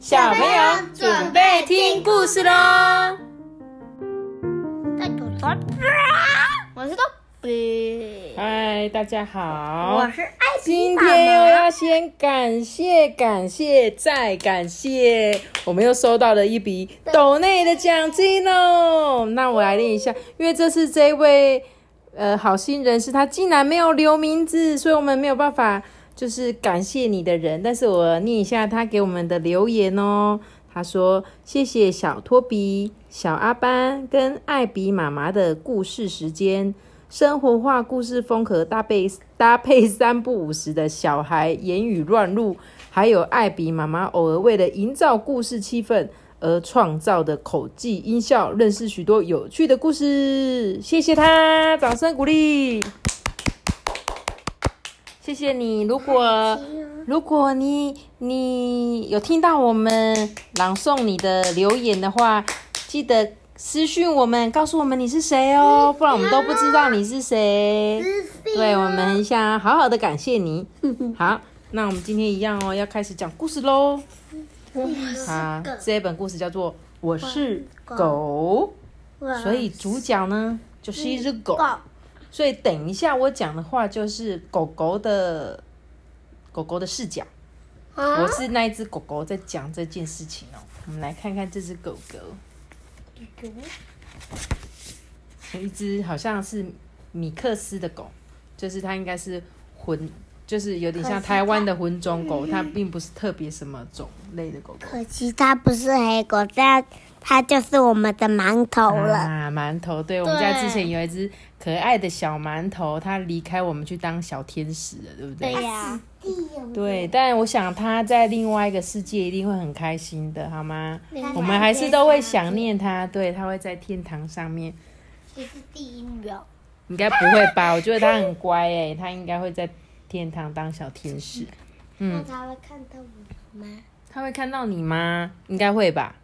小朋友准备听故事喽！我是豆比，嗨，大家好，我是爱今天又要先感谢、感谢再感谢，我们又收到了一笔斗内的奖金哦。那我来念一下，因为这次这位呃好心人士他竟然没有留名字，所以我们没有办法就是感谢你的人。但是我念一下他给我们的留言哦。他说：“谢谢小托比、小阿班跟艾比妈妈的故事时间。”生活化故事风格搭配搭配三不五时的小孩言语乱入，还有艾比妈妈偶尔为了营造故事气氛而创造的口技音效，认识许多有趣的故事。谢谢他，掌声鼓励。谢谢你。如果如果你你有听到我们朗诵你的留言的话，记得。私讯我们，告诉我们你是谁哦，不然我们都不知道你是谁。对，我们很想好好的感谢你。好，那我们今天一样哦，要开始讲故事喽。好，这一本故事叫做《我是狗》，所以主角呢就是一只狗。所以等一下我讲的话就是狗狗的狗狗的视角。我是那一只狗狗在讲这件事情哦。我们来看看这只狗狗。一只好像是米克斯的狗，就是它应该是混，就是有点像台湾的混种狗，它并不是特别什么种类的狗狗。可惜它不是黑狗，但它就是我们的馒头了。啊，馒头，对我们家之前有一只可爱的小馒头，它离开我们去当小天使了，对不对？对呀。对，但我想它在另外一个世界一定会很开心的，好吗？我们还是都会想念它，对它会在天堂上面。这是第一秒。应该不会吧？我觉得它很乖哎，它应该会在天堂当小天使。嗯。那他会看到我吗？他会看到你吗？应该会吧。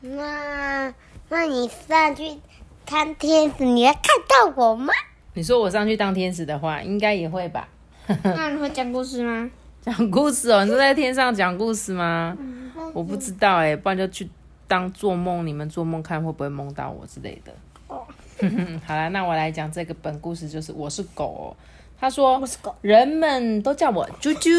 那那你上去当天使，你会看到我吗？你说我上去当天使的话，应该也会吧。那你会讲故事吗？讲故事哦，你是在天上讲故事吗？我不知道哎，不然就去当做梦，你们做梦看会不会梦到我之类的。哦，好了，那我来讲这个本故事，就是我是狗。他说，人们都叫我猪猪。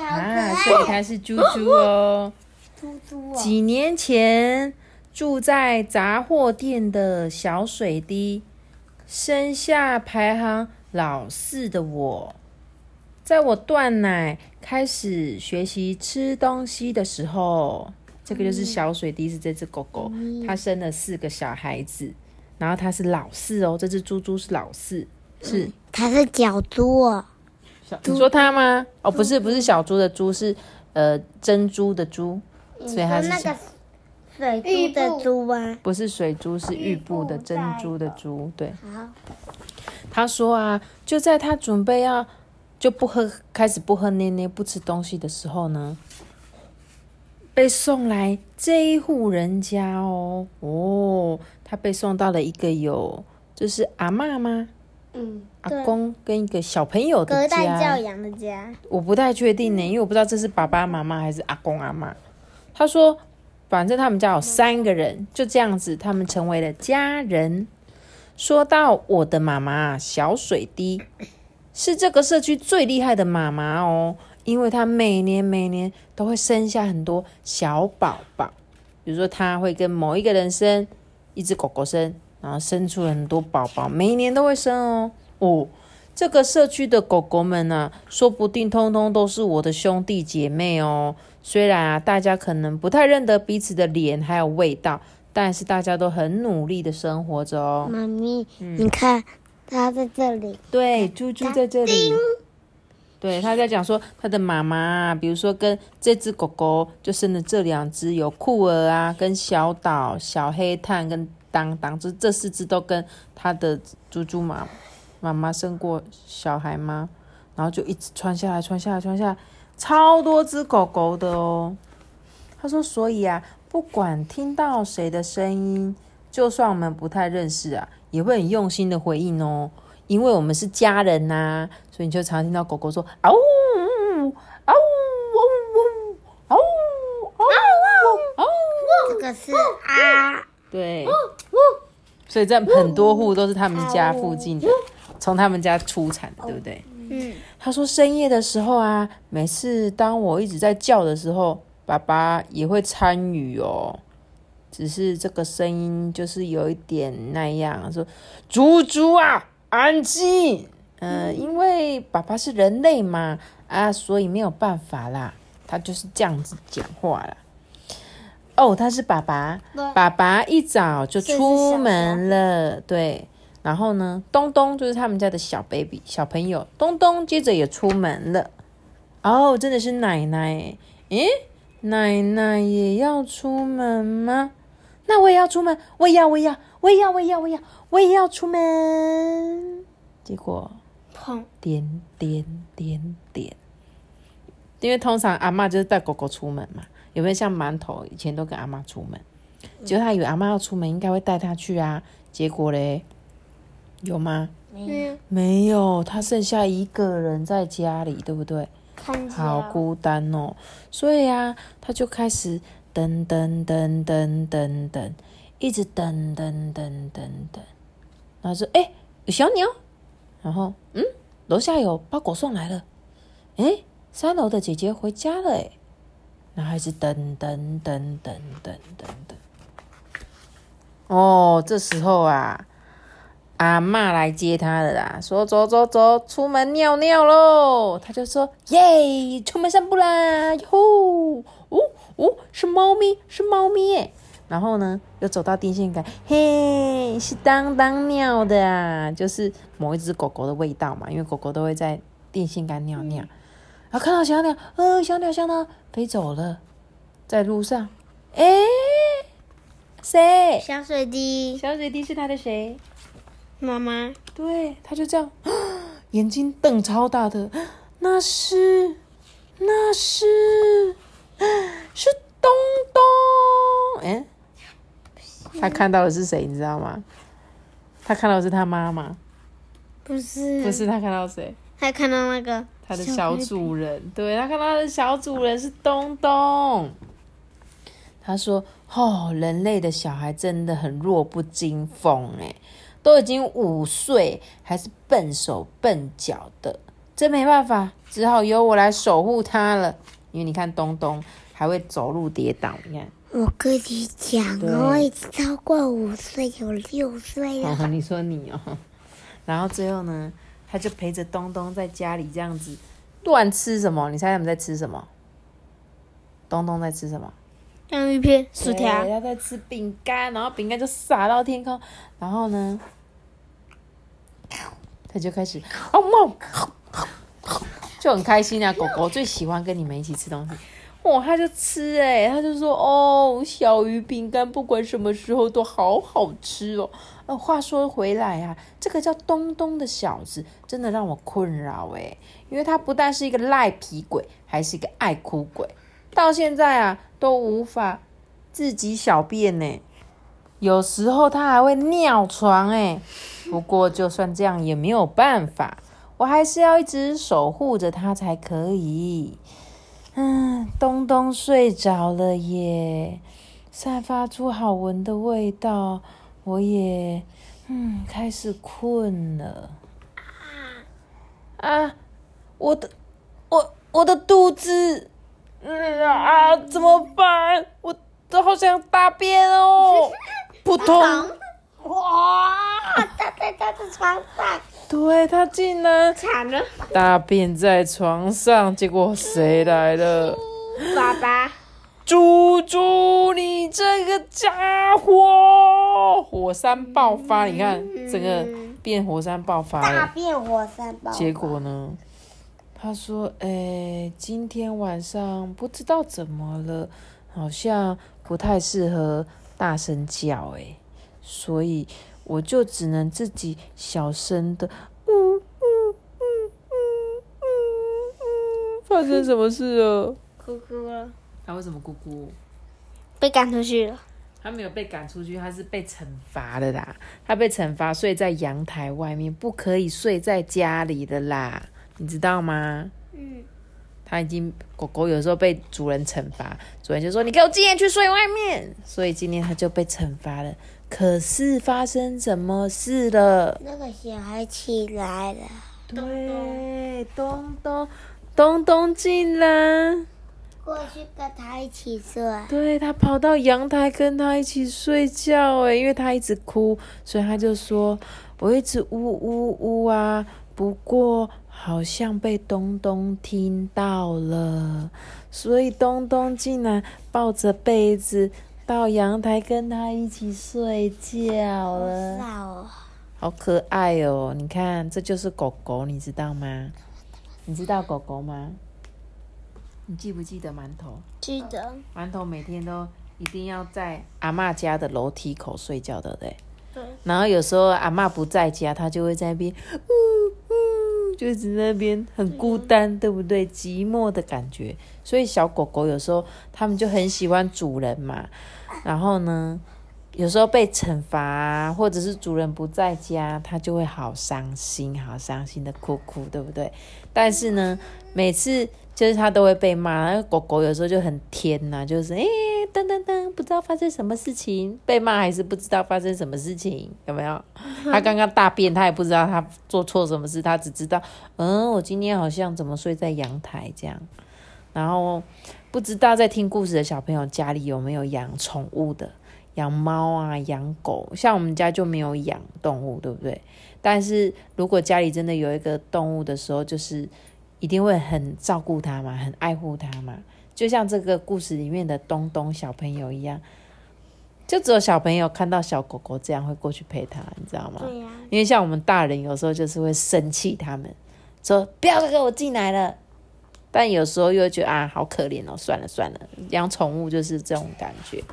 啊，所以他是猪猪哦。猪猪几年前住在杂货店的小水滴，生下排行。老四的我，在我断奶开始学习吃东西的时候，这个就是小水滴是这只狗狗，它生了四个小孩子，然后它是老四哦，这只猪猪是老四，是它是小猪哦，你说它吗？哦，不是，不是小猪的猪，是呃珍珠的珠，所以它是水珠的珠吗？不是水珠，是玉布的珍珠的珠，对。他说啊，就在他准备要就不喝，开始不喝奶奶不吃东西的时候呢，被送来这一户人家哦哦，他被送到了一个有就是阿妈吗？嗯，阿公跟一个小朋友的家，隔代教养的家。我不太确定呢，因为我不知道这是爸爸妈妈还是阿公阿妈。他说，反正他们家有三个人，就这样子，他们成为了家人。说到我的妈妈小水滴，是这个社区最厉害的妈妈哦，因为她每年每年都会生下很多小宝宝。比如说，她会跟某一个人生一只狗狗生，然后生出了很多宝宝，每年都会生哦。哦，这个社区的狗狗们呢，说不定通通都是我的兄弟姐妹哦。虽然啊，大家可能不太认得彼此的脸还有味道。但是大家都很努力的生活着哦。妈咪，你看，它在这里。对，猪猪在这里。对，他在讲说他的妈妈，比如说跟这只狗狗就生了这两只，有酷儿啊，跟小岛、小黑炭跟当当，这这四只都跟他的猪猪妈妈妈生过小孩吗？然后就一直穿下来，穿下来，穿下来，超多只狗狗的哦。他说，所以啊。不管听到谁的声音，就算我们不太认识啊，也会很用心的回应哦，因为我们是家人呐，所以你就常听到狗狗说嗷呜嗷呜嗷呜嗷呜嗷呜嗷呜，这个是啊，对，所以这很多户都是他们家附近的，从他们家出产的，对不对？嗯，他说深夜的时候啊，每次当我一直在叫的时候，爸爸也会参与哦。只是这个声音就是有一点那样，说“猪猪啊，安静。”嗯，因为爸爸是人类嘛，啊，所以没有办法啦，他就是这样子讲话啦。哦，他是爸爸，爸爸一早就出门了，对。然后呢，东东就是他们家的小 baby 小朋友，东东接着也出门了。哦，真的是奶奶，诶，奶奶也要出门吗？那我也要出门，我也要，我也要，我也要，我也要，我也要，我也要出门。结果砰，点点点点，因为通常阿嬷就是带狗狗出门嘛，有没有像馒头以前都跟阿嬷出门？结果他以为阿妈要出门，应该会带他去啊，结果嘞，有吗？嗯，没有，他剩下一个人在家里，对不对？好孤单哦，所以啊，他就开始等等等等等等，一直等等等等等，然后说：“哎、有小鸟。”然后嗯，楼下有包裹送来了，哎，三楼的姐姐回家了，哎，然后还是等等等等等等等。哦，这时候啊，阿嬷来接他了啦，说走走走，出门尿尿喽。他就说耶，出门散步啦，哟吼，哦哦，是猫咪，是猫咪耶。然后呢，又走到电线杆，嘿，是当当尿的啊，就是某一只狗狗的味道嘛，因为狗狗都会在电线杆尿尿。然后看到小鸟，呃，小鸟小鸟飞走了，在路上，哎，谁？小水滴，小水滴是他的谁？妈妈，对，他就这样，眼睛瞪超大的，那是，那是，是东东。哎，他看到的是谁？你知道吗？他看到的是他妈妈，不是，不是他看到谁？他看到那个他的小主人，对他看到他的小主人是东东。他说：“哦，人类的小孩真的很弱不禁风，哎，都已经五岁，还是笨手笨脚的，真没办法，只好由我来守护他了。因为你看东东还会走路跌倒，你看。我跟你讲哦，我已经超过五岁，有六岁了。哦，你说你哦，然后最后呢，他就陪着东东在家里这样子乱吃什么？你猜他们在吃什么？东东在吃什么？洋芋片、薯条对，他在吃饼干，然后饼干就撒到天空，然后呢，他就开始哦梦，就很开心啊。狗狗最喜欢跟你们一起吃东西，哇，他就吃哎、他就说哦，小鱼饼干不管什么时候都好好吃哦。呃，话说回来啊，这个叫东东的小子真的让我困扰哎，因为他不但是一个赖皮鬼，还是一个爱哭鬼。到现在啊都无法自己小便呢，有时候他还会尿床哎。不过就算这样也没有办法，我还是要一直守护着他才可以。嗯，东东睡着了耶，散发出好闻的味道，我也嗯开始困了。啊，我的我我的肚子。嗯啊，怎么办？我都好想大便哦！扑通，哇，他在他的床上，对他竟然惨了，大便在床上，结果谁来了？爸爸，猪猪，你这个家伙！火山爆发，你看整个变火山爆发大变。火山爆发，结果呢？他说：“哎、今天晚上不知道怎么了，好像不太适合大声叫，哎，所以我就只能自己小声的，嗯嗯嗯嗯嗯嗯，发生什么事了？哭哭了，他为什么咕咕？被赶出去了。他没有被赶出去，他是被惩罚的啦。他被惩罚睡在阳台外面，不可以睡在家里的啦，你知道吗？嗯，它已经狗狗有时候被主人惩罚，主人就说你给我今天去睡外面，所以今天他就被惩罚了。可是发生什么事了？那个小孩起来了，对，东东东东进来，过去跟他一起睡。对他跑到阳台跟他一起睡觉，哎，因为他一直哭，所以他就说我一直呜呜呜啊，不过好像被东东听到了，所以东东竟然抱着被子到阳台跟他一起睡觉了。好可爱哦！你看，这就是狗狗，你知道吗？你知道狗狗吗？你记不记得馒头？记得。馒头每天都一定要在阿嬷家的楼梯口睡觉的，对对？然后有时候阿嬷不在家，它就会在那边，呜呜，就一直那边很孤单，对不对？寂寞的感觉。所以小狗狗有时候它们就很喜欢主人嘛。然后呢，有时候被惩罚啊，或者是主人不在家，它就会好伤心，好伤心的哭哭，对不对？但是呢，每次就是他都会被骂，那狗狗有时候就很天呐、就是诶噔噔噔，不知道发生什么事情，被骂还是不知道发生什么事情，有没有？他刚刚大便，他也不知道他做错什么事，他只知道，嗯，我今天好像怎么睡在阳台这样，然后不知道在听故事的小朋友家里有没有养宠物的，养猫啊，养狗，像我们家就没有养动物，对不对？但是如果家里真的有一个动物的时候，就是一定会很照顾它嘛，很爱护它嘛。就像这个故事里面的东东小朋友一样，就只有小朋友看到小狗狗这样会过去陪它，你知道吗？对呀、因为像我们大人有时候就是会生气他们，说不要再给我进来了。但有时候又觉得啊，好可怜哦，算了算了，养宠物就是这种感觉。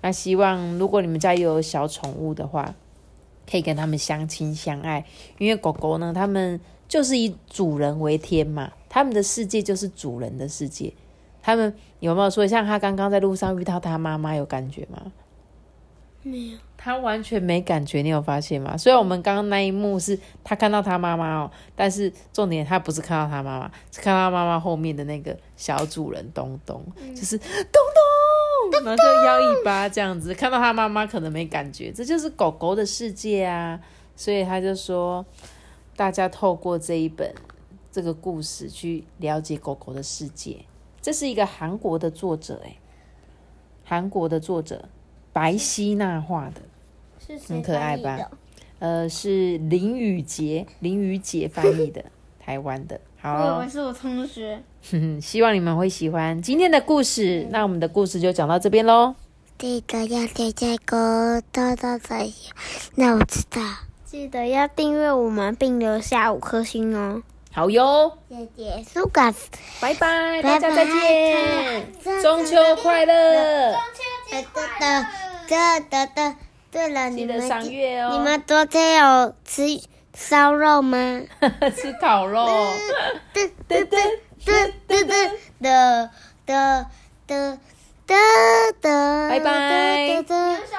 那希望如果你们家有小宠物的话，可以跟他们相亲相爱，因为狗狗呢，它们就是以主人为天嘛，他们的世界就是主人的世界。他们有没有说，像他刚刚在路上遇到他妈妈，有感觉吗？没有。他完全没感觉，你有发现吗？虽然我们刚刚那一幕是他看到他妈妈哦，但是重点他不是看到他妈妈，是看到他妈妈后面的那个小主人东东，就是东东，然后就摇尾巴这样子。看到他妈妈可能没感觉，这就是狗狗的世界啊。所以他就说，大家透过这一本这个故事去了解狗狗的世界。这是一个韩国的作者，诶，韩国的作者白希娜画的。是很可爱吧？呃，是林雨杰，林雨杰翻译的，台湾的。我好以为，是我同学。哼哼，希望你们会喜欢今天的故事。那我们的故事就讲到这边喽。记得要点这个豆豆才行。那我知道，记得要订阅我们，并留下五颗星哦。好哟，谢谢苏嘎斯。拜拜，大家再见，中秋快乐，呃，对的，对的的。对了，记得你们赏月哦。你们昨天有吃烧肉吗？吃烤肉，对对对对对对的的的的的。拜拜